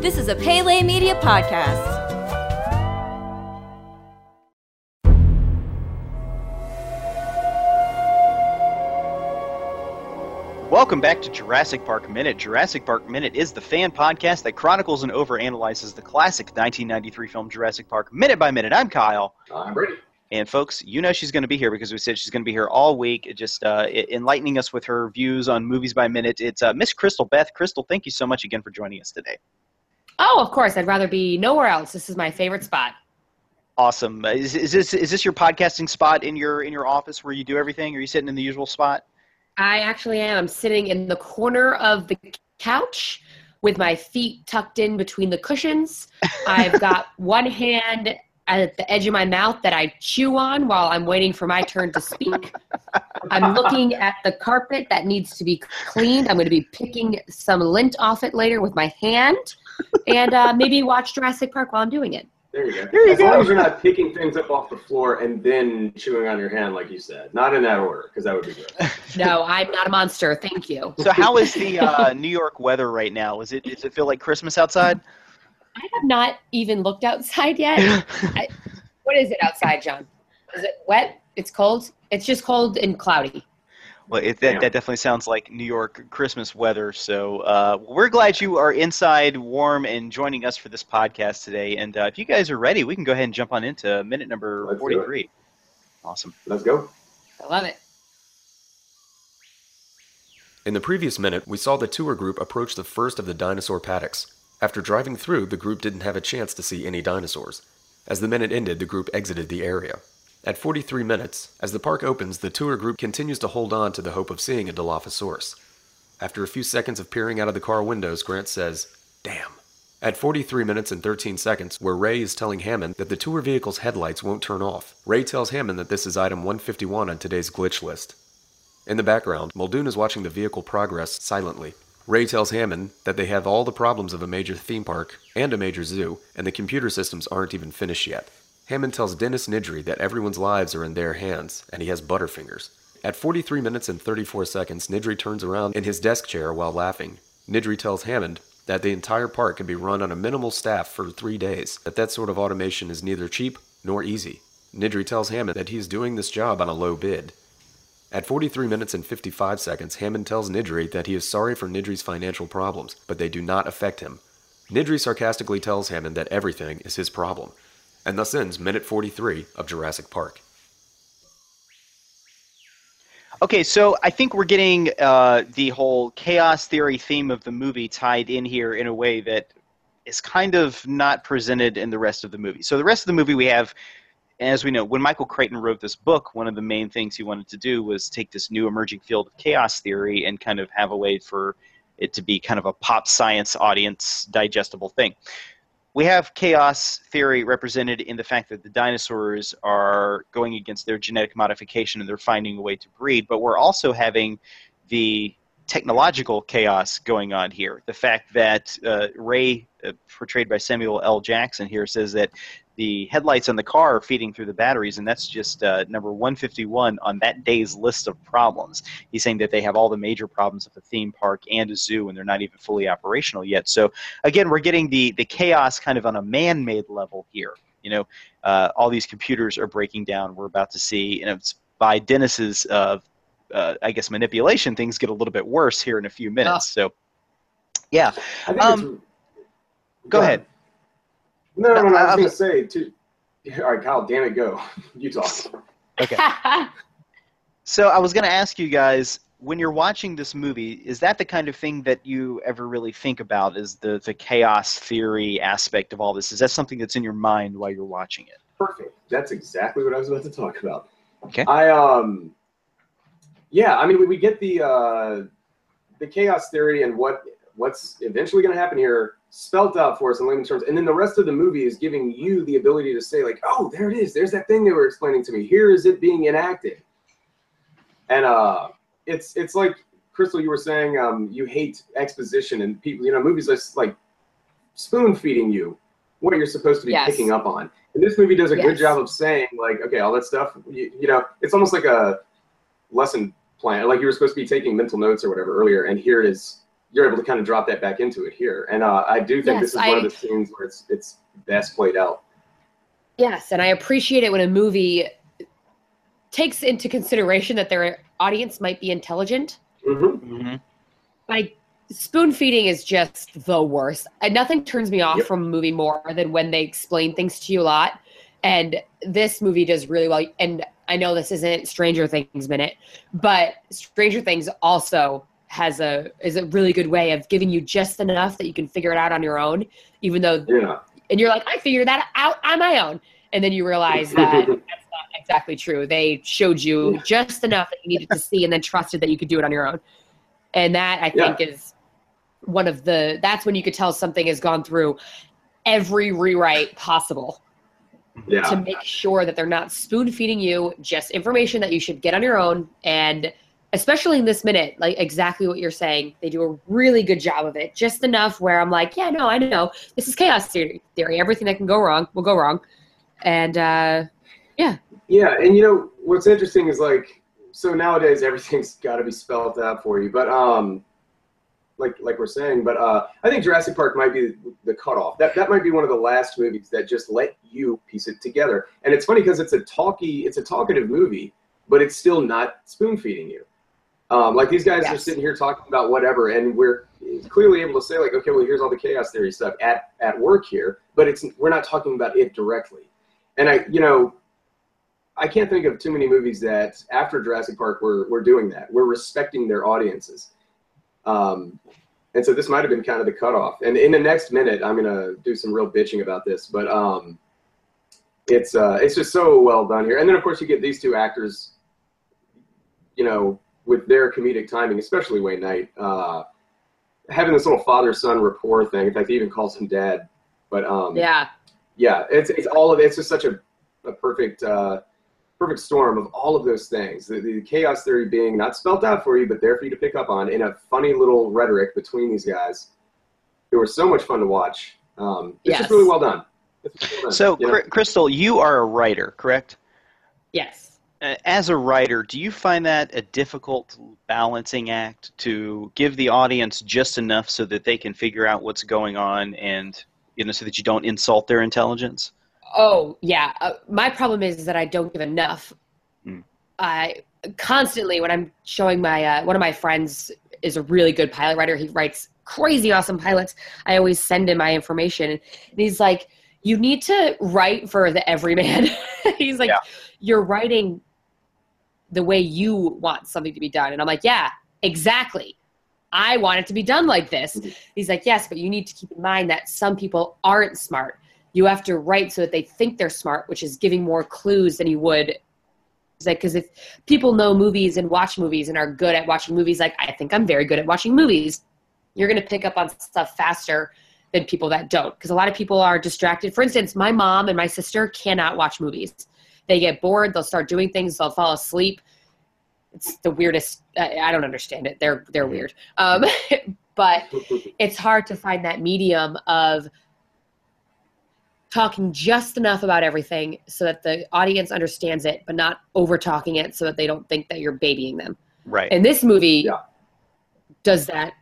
This is a Pele Media podcast. Welcome back to Jurassic Park Minute. Jurassic Park Minute is the fan podcast that chronicles and overanalyzes the classic 1993 film Jurassic Park minute by minute. I'm Kyle. I'm Brady. And folks, you know she's going to be here because we said she's going to be here all week, just uh, enlightening us with her views on movies by minute. It's uh, Miss Crystal Beth. Crystal, thank you so much again for joining us today. Oh, of course. I'd rather be nowhere else. This is my favorite spot. Awesome. Is, is this is this your podcasting spot in your in your office where you do everything? Are you sitting in the usual spot? I actually am. I'm sitting in the corner of the couch with my feet tucked in between the cushions. I've got one hand at the edge of my mouth that I chew on while I'm waiting for my turn to speak. I'm looking at the carpet that needs to be cleaned. I'm going to be picking some lint off it later with my hand and uh, maybe watch Jurassic Park while I'm doing it. There you go. There you as go. long as you're not picking things up off the floor and then chewing on your hand, like you said. Not in that order, because that would be gross. No, I'm not a monster. Thank you. So how is the uh, New York weather right now? Is it does it feel like Christmas outside? I have not even looked outside yet. I, what is it outside, John? Is it wet? It's cold? It's just cold and cloudy. Well, it, that, Yeah. that definitely sounds like New York Christmas weather. So uh, we're glad you are inside, warm, and joining us for this podcast today. And uh, if you guys are ready, we can go ahead and jump on into minute number Let's 43. Awesome. Let's go. I love it. In the previous minute, we saw the tour group approach the first of the dinosaur paddocks. After driving through, the group didn't have a chance to see any dinosaurs. As the minute ended, the group exited the area. At 43 minutes, as the park opens, the tour group continues to hold on to the hope of seeing a Dilophosaurus. After a few seconds of peering out of the car windows, Grant says, Damn. At 43 minutes and 13 seconds, where Ray is telling Hammond that the tour vehicle's headlights won't turn off, Ray tells Hammond that this is item 151 on today's glitch list. In the background, Muldoon is watching the vehicle progress silently. Ray tells Hammond that they have all the problems of a major theme park and a major zoo, and the computer systems aren't even finished yet. Hammond tells Dennis Nedry that everyone's lives are in their hands, and he has butterfingers. At 43 minutes and 34 seconds, Nedry turns around in his desk chair while laughing. Nedry tells Hammond that the entire park can be run on a minimal staff for three days, that that sort of automation is neither cheap nor easy. Nidry tells Hammond that he is doing this job on a low bid. At 43 minutes and 55 seconds, Hammond tells Nedry that he is sorry for Nedry's financial problems, but they do not affect him. Nedry sarcastically tells Hammond that everything is his problem. And thus ends minute 43 of Jurassic Park. Okay, so I think we're getting uh, the whole chaos theory theme of the movie tied in here in a way that is kind of not presented in the rest of the movie. So the rest of the movie we have, as we know, when Michael Crichton wrote this book, one of the main things he wanted to do was take this new emerging field of chaos theory and kind of have a way for it to be kind of a pop science audience digestible thing. We have chaos theory represented in the fact that the dinosaurs are going against their genetic modification and they're finding a way to breed, but we're also having the technological chaos going on here. The fact that uh, Ray, uh, portrayed by Samuel L. Jackson, here says that the headlights on the car are feeding through the batteries, and that's just uh, number 151 on that day's list of problems. He's saying that they have all the major problems of a theme park and a zoo, and they're not even fully operational yet. So again, we're getting the the chaos kind of on a man-made level here. You know, uh, all these computers are breaking down. We're about to see, and it's by Dennis's, uh, uh, I guess, manipulation. Things get a little bit worse here in a few minutes. So, yeah, I think Um, go ahead. No, no, no. I I- was going to say, too. All right, Kyle, damn it, go. You talk. Okay. So I was going to ask you guys, when you're watching this movie, is that the kind of thing that you ever really think about? Is the the chaos theory aspect of all this? Is that something that's in your mind while you're watching it? Perfect. That's exactly what I was about to talk about. Okay. I um, yeah. I mean, we, we get the uh, the chaos theory and what what's eventually going to happen here spelt out for us in layman terms, and then the rest of the movie is giving you the ability to say like, oh, there it is. There's that thing they were explaining to me. Here is it being enacted. And uh, it's it's like Crystal, you were saying um, you hate exposition and people, you know, movies just like spoon feeding you what you're supposed to be Yes. picking up on. And this movie does a good job of saying like, okay, all that stuff, you, you know, it's almost like a lesson plan. Like you were supposed to be taking mental notes or whatever earlier, and here it is you're able to kind of drop that back into it here. And uh, I do think Yes, this is I- one of the scenes where it's it's best played out. Yes, and I appreciate it when a movie takes into consideration that their audience might be intelligent. hmm hmm Like spoon feeding is just the worst. And nothing turns me off Yep. from a movie more than when they explain things to you a lot. And this movie does really well. And I know this isn't Stranger Things minute, but Stranger Things also has a is a really good way of giving you just enough that you can figure it out on your own, even though Yeah. and you're like, I figured that out on my own. And then you realize that that's not exactly true. They showed you just enough that you needed to see and then trusted that you could do it on your own. And that I Yeah. think is one of the that's when you could tell something has gone through every rewrite possible Yeah. to make sure that they're not spoon feeding you just information that you should get on your own and especially in this minute like exactly what you're saying they do a really good job of it just enough where i'm like yeah no i know this is chaos theory theory everything that can go wrong will go wrong and uh Yeah, Yeah. and you know what's interesting is like so nowadays everything's got to be spelled out for you, but um, like like we're saying, but uh, I think Jurassic Park might be the cutoff. That that might be one of the last movies that just let you piece it together. And it's funny because it's a talky, it's a talkative movie, but it's still not spoon feeding you. Um, like these guys are sitting here talking about whatever, and we're clearly able to say like, okay, well, here's all the chaos theory stuff at at work here, but it's we're not talking about it directly. And I, you know, I can't think of too many movies that after Jurassic Park were were doing that. We're respecting their audiences. Um, and so this might have been kind of the cutoff. And in the next minute, I'm gonna do some real bitching about this, but um, it's uh, it's just so well done here. And then of course you get these two actors, you know, with their comedic timing, especially Wayne Knight, uh, having this little father son rapport thing. In fact, he even calls him dad. But um, yeah yeah, it's it's all of it's just such a, a perfect uh, perfect storm of all of those things. The, the chaos theory being not spelt out for you, but there for you to pick up on in a funny little rhetoric between these guys. They were so much fun to watch. Um, it's Yes. just really well done. Really well done, So, you know? Crystal, you are a writer, correct? yes As a writer, do you find that a difficult balancing act to give the audience just enough so that they can figure out what's going on and you know so that you don't insult their intelligence? Oh yeah, uh, my problem is that I don't give enough. Hmm. I constantly when I'm showing my uh, one of my friends is a really good pilot writer. He writes crazy awesome pilots. I always send him my information, and he's like, "You need to write for the everyman." he's like, Yeah. "You're writing the way you want something to be done," and I'm like, "Yeah, exactly." I want it to be done like this. Mhm. He's like, yes, but you need to keep in mind that some people aren't smart you have to write so that they think they're smart, which is giving more clues than you would. It's like because if people know movies and watch movies and are good at watching movies, like I think I'm very good at watching movies, you're going to pick up on stuff faster than people that don't. Because a lot of people are distracted. For instance, my mom and my sister cannot watch movies. They get bored. They'll start doing things. They'll fall asleep. It's the weirdest. I, I don't understand it. They're they're weird. Um, but it's hard to find that medium of talking just enough about everything so that the audience understands it, but not over talking it so that they don't think that you're babying them. Right. And this movie Yeah. does that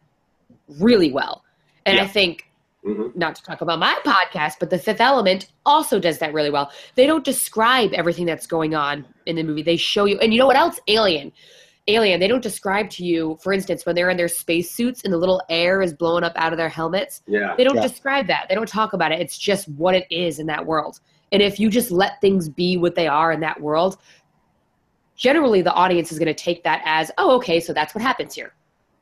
really well. And I think Mhm. not to talk about my podcast, but the fifth element also does that really well. They don't describe everything that's going on in the movie. They show you, and you know what else? Alien. Alien, they don't describe to you, for instance, when they're in their spacesuits and the little air is blowing up out of their helmets. Yeah. They don't Yeah. describe that. They don't talk about it. It's just what it is in that world. And if you just let things be what they are in that world, generally the audience is going to take that as, oh, okay, so that's what happens here.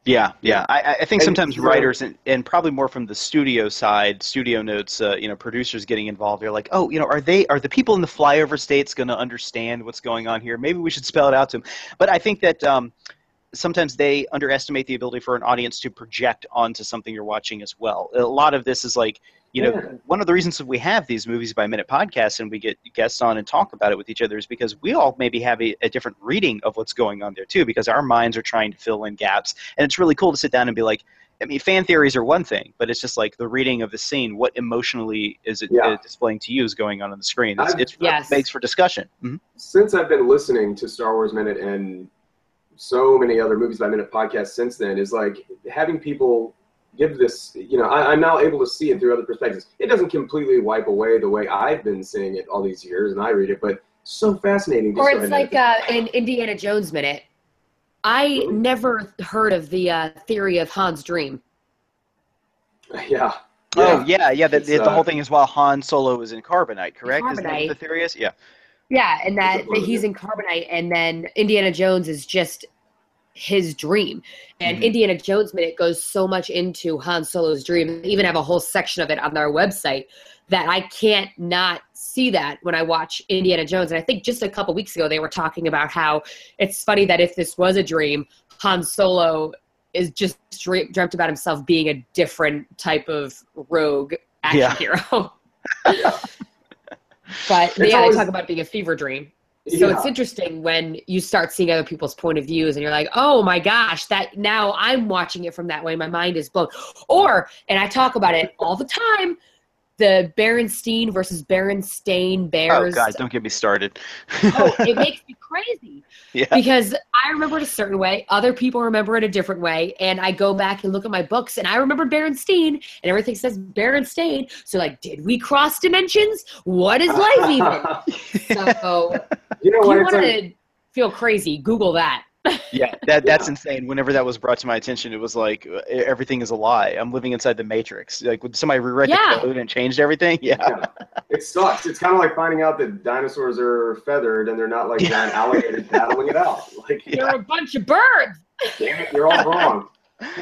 Yeah, yeah. I, I- think sometimes so- writers and, and probably more from the studio side, studio notes, uh, you know, producers getting involved. They're like, oh, you know, are they are the people in the flyover states going to understand what's going on here? Maybe we should spell it out to them. But I think that um, sometimes they underestimate the ability for an audience to project onto something you're watching as well. A lot of this is like, you know, Yeah. one of the reasons that we have these movies by minute podcasts and we get guests on and talk about it with each other is because we all maybe have a, a different reading of what's going on there too, because our minds are trying to fill in gaps. And it's really cool to sit down and be like, I mean, fan theories are one thing, but it's just like the reading of the scene. What emotionally is it Yeah. uh, displaying to you is going on on the screen? It's, I've- it's Yes. makes for discussion. Mhm. Since I've been listening to Star Wars Minute and so many other movies by minute podcasts since then is like having people give this. You know, I, I'm now able to see it through other perspectives. It doesn't completely wipe away the way I've been seeing it all these years, and I read it, but so fascinating. Or it's like uh, in Indiana Jones Minute. I never heard of the uh, theory of Han's dream. yeah. Oh yeah, yeah. The, It's, the, the uh, whole thing is while Han Solo is in carbonite, correct? Is that Carbonite. what the theory is? Yeah. Yeah, and that, that he's in carbonite, and then Indiana Jones is just his dream. And Mhm. Indiana Jones Minute goes so much into Han Solo's dream. They even have a whole section of it on their website that I can't not see that when I watch Indiana Jones. And I think just a couple weeks ago they were talking about how it's funny that if this was a dream, Han Solo is just dream- dreamt about himself being a different type of rogue action Yeah. hero. But It's yeah, always- they talk about it being a fever dream. So Yeah. it's interesting when you start seeing other people's point of views and you're like, oh my gosh, that now I'm watching it from that way. My mind is blown. Or, and I talk about it all the time, the Berenstein versus Berenstain Bears. Oh Bears. God, don't get me started. oh, it makes me crazy yeah. because I remember it a certain way, other people remember it a different way, and I go back and look at my books, and I remember Berenstein, and everything says Berenstain. So, like, did we cross dimensions? What is life even? So, you know if what? you It's want like, to feel crazy, Google that. Yeah, that that's insane. Whenever that was brought to my attention, it was like uh, everything is a lie. I'm living inside the matrix. Like, would somebody rewrite Yeah. the code and changed everything? Yeah. yeah, it sucks. It's kind of like finding out that dinosaurs are feathered and they're not like giant alligators battling it out. Like, They're a bunch of birds. damn it, you're all wrong.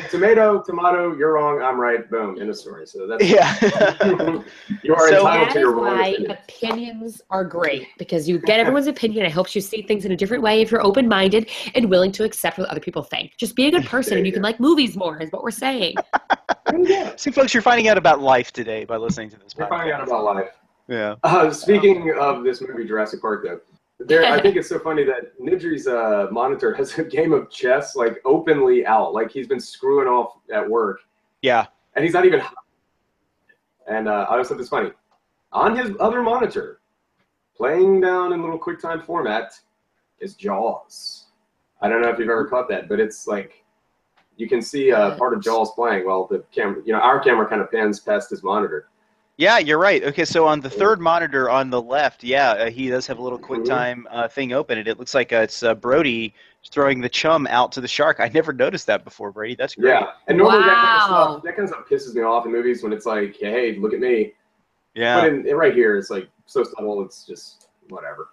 Tomato, tomato, you're wrong. I'm right. Boom, end of story. So that's Yeah. you are So- entitled That to is your wrong why opinion. opinions are great because you get everyone's opinion. It helps you see things in a different way if you're open minded and willing to accept what other people think. Just be a good person There and you you can like movies more, is what we're saying. See, folks, you're finding out about life today by listening to this. We're podcast. finding out about life. Yeah. Uh, speaking of this movie, Jurassic Park, though, there, I think it's so funny that Nedry's uh, monitor has a game of chess like openly out, like he's been screwing off at work, Yeah. and he's not even. And uh, I always thought this funny. On his other monitor, playing down in little QuickTime format, is Jaws. I don't know if you've ever caught that, but it's like you can see uh, part of Jaws playing while the camera, you know, our camera kind of pans past his monitor. Yeah, you're right. Okay, so on the third monitor on the left, yeah, uh, he does have a little Mm-hmm. QuickTime uh, thing open, and it looks like uh, it's uh, Brody throwing the chum out to the shark. I never noticed that before, Brady. That's great. Yeah, and normally that kind of stuff that kind of stuff pisses me off in movies when it's like, hey, look at me. Yeah, But in, right here, it's like so subtle. It's just whatever.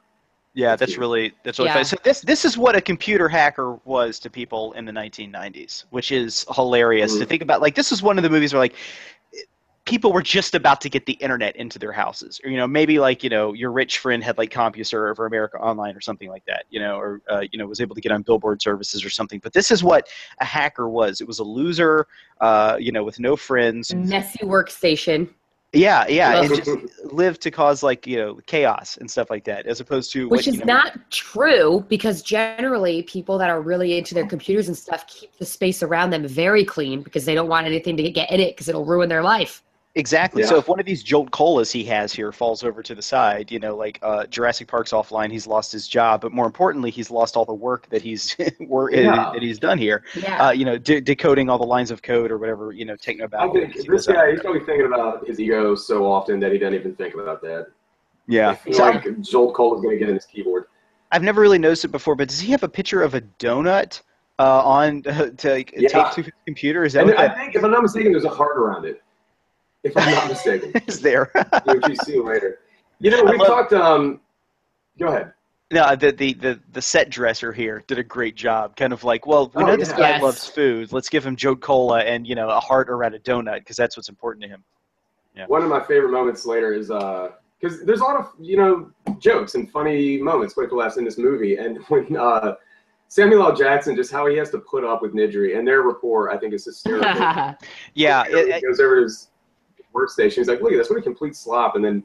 yeah, that's that's really that's really Yeah. funny. So this this is what a computer hacker was to people in the 1990s, which is hilarious to Mhm. think about. Like this is one of the movies where like people were just about to get the internet into their houses or you know maybe like you know your rich friend had like CompuServe or America Online or something like that you know or uh, you know was able to get on billboard services or something but this is what a hacker was it was a loser uh, you know with no friends Messy workstation. yeah yeah and just lived to cause like you know chaos and stuff like that as opposed to Which what, is know, not true because generally people that are really into their computers and stuff keep the space around them very clean because they don't want anything to get in it because it'll ruin their life. Exactly. So if one of these Jolt Colas he has here falls over to the side, you know, like uh, Jurassic Park's offline, he's lost his job, but more importantly, he's lost all the work that he's work Yeah. that he's done here. Yeah. Uh, you know, de- decoding all the lines of code or whatever, you know, techno I about. think this guy, he's probably thinking about his ego so often that he doesn't even think about that. Yeah. I feel So like Jolt Cola is going to get in his keyboard. I've never really noticed it before, but does he have a picture of a donut uh, on uh, to like, Yeah. tape to his computer? Is that And what I that think, if I'm not mistaken, there's a heart around it. If I'm not mistaken, is there? which you see later. You know, we love- talked. Um, go ahead. No, the, the the the set dresser here did a great job. Kind of like, well, we Oh, know this yeah. guy Yes. loves food. Let's give him Jolt Cola and you know a heart around a donut because that's what's important to him. Yeah. One of my favorite moments later is because there's a lot of you know jokes and funny moments, playful laughs in this movie, and when uh, Samuel L. Jackson, just how he has to put up with Nedry and their rapport, I think is hysterical. Yeah, You know, it- he goes over his workstation. He's like, "Look at this! What a complete slop!" And then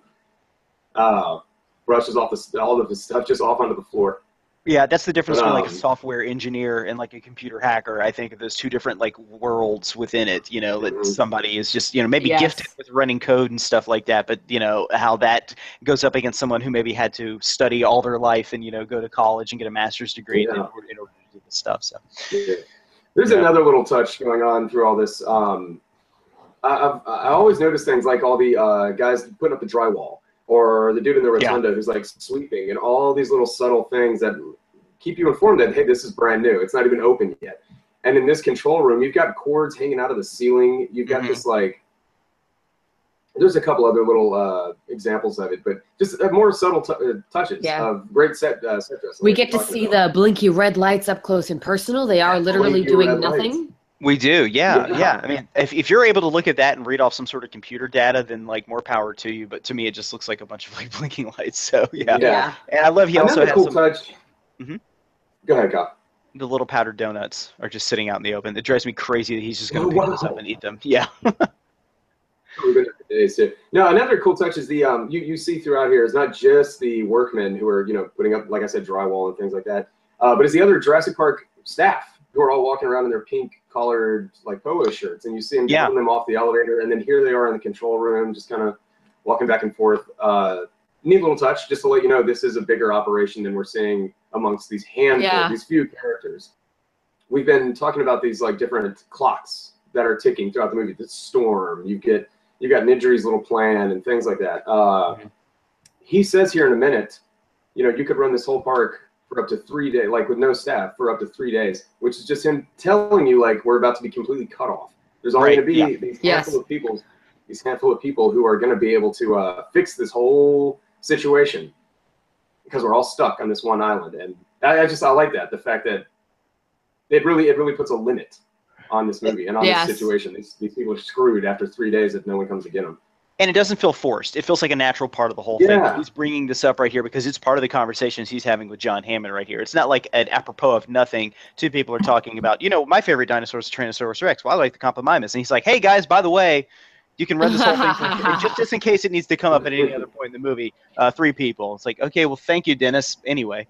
uh, brushes off the, all of his stuff just off onto the floor. yeah, that's the difference between like a Um, software engineer and like a computer hacker. I think there's two different like worlds within it. You know, that Mhm. somebody is just you know maybe Yes. gifted with running code and stuff like that, but you know how that goes up against someone who maybe had to study all their life and you know go to college and get a master's degree in Yeah. order, in order to do this stuff. So Yeah. There's Yeah. another little touch going on through all this. Um, I, I've, I always notice things like all the uh, guys putting up the drywall, or the dude in the Yeah. rotunda who's like sweeping, and all these little subtle things that keep you informed that hey, this is brand new. It's not even open yet. And in this control room, you've got cords hanging out of the ceiling. You've got Mhm. this like. There's a couple other little uh, examples of it, but just uh, more subtle t- uh, touches Yeah. of great set uh, set dressing. We like get to see about. the blinky red lights up close and personal. They are Yeah, literally blinky doing nothing. lights. Nothing. we do, yeah, Yeah. yeah. I mean, if if you're able to look at that and read off some sort of computer data, then like more power to you. But to me, it just looks like a bunch of like blinking lights. So yeah, Yeah. and I love he also Another has cool some. touch. Mhm. Go ahead, Kyle. the little powdered donuts are just sitting out in the open. It drives me crazy that he's just going Oh, to pick those up and eat them. Yeah. We're good at the days too. No, another cool touch is the um you, you see throughout here is not just the workmen who are you know putting up like I said drywall and things like that, uh, but it's the other Jurassic Park staff who are all walking around in their pink collared like polo shirts, and you see them Yeah. them off the elevator, and then here they are in the control room, just kind of walking back and forth. Uh, neat little touch, just to let you know this is a bigger operation than we're seeing amongst these handful, Yeah. these few characters. We've been talking about these like different clocks that are ticking throughout the movie. The storm, you get you got Nedry's little plan and things like that. Uh, Mhm. He says here in a minute, you know, you could run this whole park for up to three days, like with no staff for up to three days, which is just him telling you like we're about to be completely cut off. There's only Right, going to be yeah. these Yes. handful of people, these handful of people who are going to be able to uh, fix this whole situation because we're all stuck on this one island. And I, I just I like that the fact that it really it really puts a limit on this movie and on Yes. this situation. These, these people are screwed after three days if no one comes to get them. And it doesn't feel forced. It feels like a natural part of the whole Yeah. thing. He's bringing this up right here because it's part of the conversations he's having with John Hammond right here. It's not like an apropos of nothing. Two people are talking about, you know, my favorite dinosaur is Tyrannosaurus Rex. Well, I like the Compamimus. And he's like, hey, guys, by the way, you can run this whole thing for just, just in case it needs to come up at any other point in the movie. Uh, three people. It's like, okay, well, thank you, Dennis. Anyway,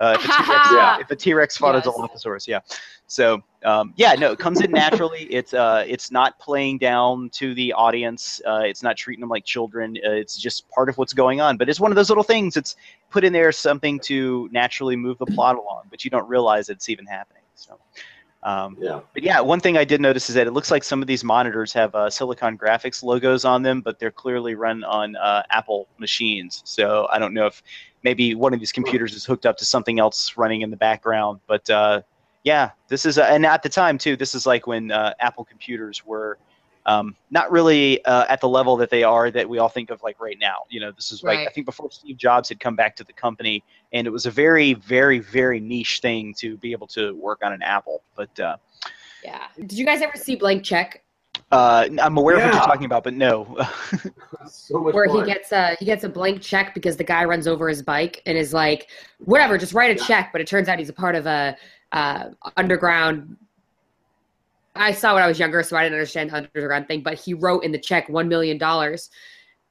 uh, if, a T-Rex, Yeah. if a T-Rex fought Yes. a Dilophosaurus, yeah. So um, yeah, no, it comes in naturally. It's uh, it's not playing down to the audience. Uh, it's not treating them like children. Uh, it's just part of what's going on. But it's one of those little things. It's put in there something to naturally move the plot along, but you don't realize it's even happening. So. Um, Yeah. but yeah, one thing I did notice is that it looks like some of these monitors have uh, Silicon Graphics logos on them, but they're clearly run on uh, Apple machines. So I don't know if maybe one of these computers is hooked up to something else running in the background. But uh, yeah, this is, uh, and at the time too, this is like when uh, Apple computers were um, not really uh, at the level that they are that we all think of like right now. You know, this is like I think before Steve Jobs had come back to the company, and it was a very, very, very niche thing to be able to work on an Apple. But uh, Yeah. Did you guys ever see Blank Check, uh, I'm aware of what you're talking about, but no. So much where fun. he gets a he gets a blank check because the guy runs over his bike and is like, whatever, just write a check. But it turns out he's a part of a uh, underground. I saw when I was younger, so I didn't understand the underground thing. But he wrote in the check one million dollars,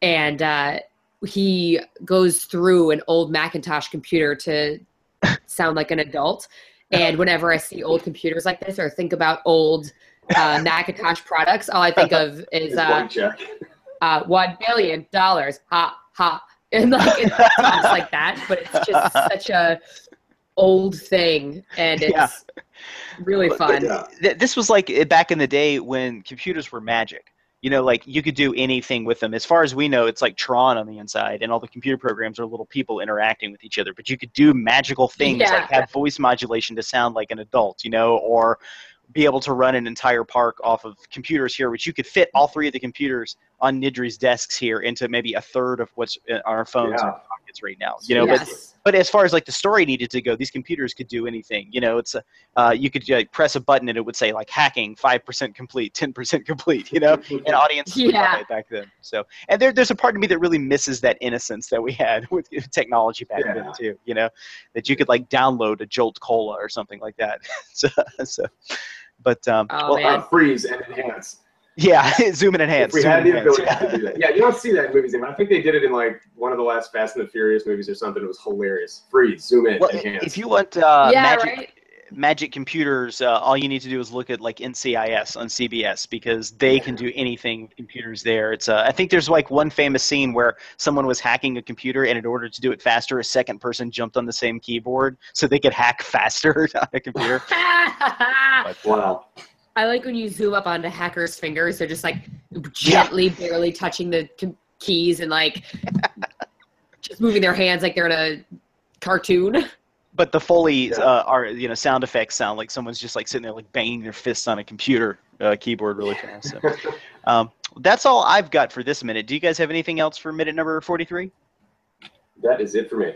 and uh, he goes through an old Macintosh computer to sound like an adult. And whenever I see old computers like this or think about old uh, Macintosh products, all I think of is uh, check. uh, one billion dollars, ha ha, and like it like that, but it's just such a old thing, and it's Yeah. Really fun. Th- this was like uh, back in the day when computers were magic. You know, like you could do anything with them. As far as we know, it's like Tron on the inside, and all the computer programs are little people interacting with each other. But you could do magical things Yeah. like have voice modulation to sound like an adult, you know, or be able to run an entire park off of computers here, which you could fit all three of the computers on Nedry's desks here into maybe a third of what's uh, on our phones in Yeah. our pockets right now. You know, but yes. but as far as like the story needed to go, these computers could do anything. You know, it's a, uh, you could like, press a button and it would say like hacking five percent complete, ten percent complete. You know, and audiences would love Yeah. back then. So, and there, there's a part of me that really misses that innocence that we had with technology back Yeah. then too. You know, that you could like download a Jolt Cola or something like that. so, so, but um, Oh, well. Uh, freeze and enhance. Yeah, zoom and enhance. we zoom had and the ability yeah. to do that. Yeah, you don't see that in movies anymore. I think they did it in like one of the last Fast and the Furious movies or something. It was hilarious. Freeze, zoom in, Well, enhance. if you want uh, yeah, magic, right. magic computers, uh, all you need to do is look at like NCIS on CBS because they can do anything with computers there. It's uh, I think there's like one famous scene where someone was hacking a computer, and in order to do it faster, a second person jumped on the same keyboard so they could hack faster on a computer. But, Wow. I like when you zoom up onto hackers' fingers. They're just like gently, barely touching the k- keys and like just moving their hands like they're in a cartoon. but the Foley Yeah. uh, are you know sound effects sound like someone's just like sitting there like banging their fists on a computer uh, keyboard really fast. So. um, that's all I've got for this minute. Do you guys have anything else for minute number forty-three? That is it for me.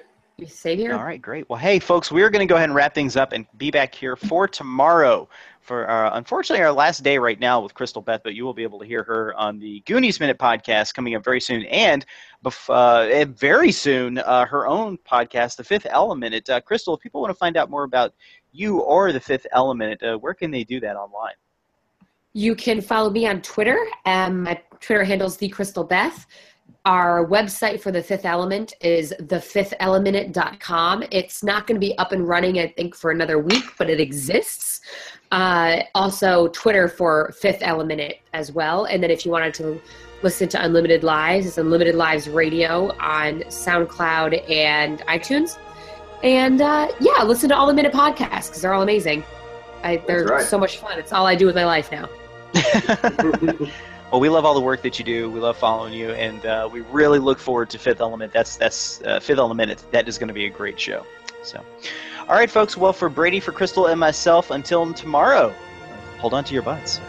Same here. All right, great. Well, hey, folks, we're going to go ahead and wrap things up and be back here for tomorrow. For uh, unfortunately our last day right now with Crystal Beth, but you will be able to hear her on the Goonies Minute podcast coming up very soon, and uh, very soon uh, her own podcast, The Fifth Element. It, uh, Crystal, if people want to find out more about you or The Fifth Element, uh, where can they do that online? You can follow me on Twitter. Um, my Twitter handle is the Crystal Beth. Our website for the Fifth Element is thefifthelemented.com. It's not going to be up and running, I think, for another week, but it exists. Uh, also, Twitter for Fifth Element as well. And then if you wanted to listen to Unlimited Lives, it's Unlimited Lives Radio on SoundCloud and iTunes. And uh, yeah, listen to all the minute podcasts because they're all amazing. I, they're right. so much fun. It's all I do with my life now. Well, we love all the work that you do. We love following you, and uh, we really look forward to Fifth Element. That's that's uh, Fifth Element. That is going to be a great show. So, all right, folks. Well, for Brady, for Crystal, and myself, until tomorrow, hold on to your butts.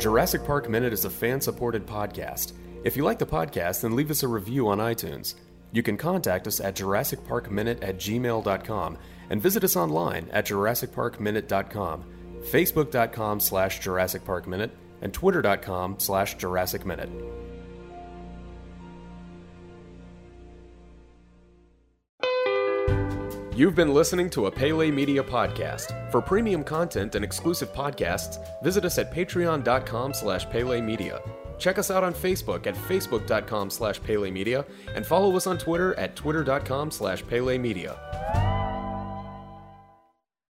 Jurassic Park Minute is a fan supported podcast. If you like the podcast, then leave us a review on iTunes. You can contact us at JurassicParkMinute at gmail.com and visit us online at JurassicParkMinute.com, Facebook.com slash Jurassic Park Minute, and Twitter.com slash Jurassic Minute. You've been listening to a Pele Media podcast. For premium content and exclusive podcasts, visit us at patreon.com slash Pele Media. Check us out on Facebook at facebook.com slash Pele Media and follow us on Twitter at twitter.com slash Pele Media.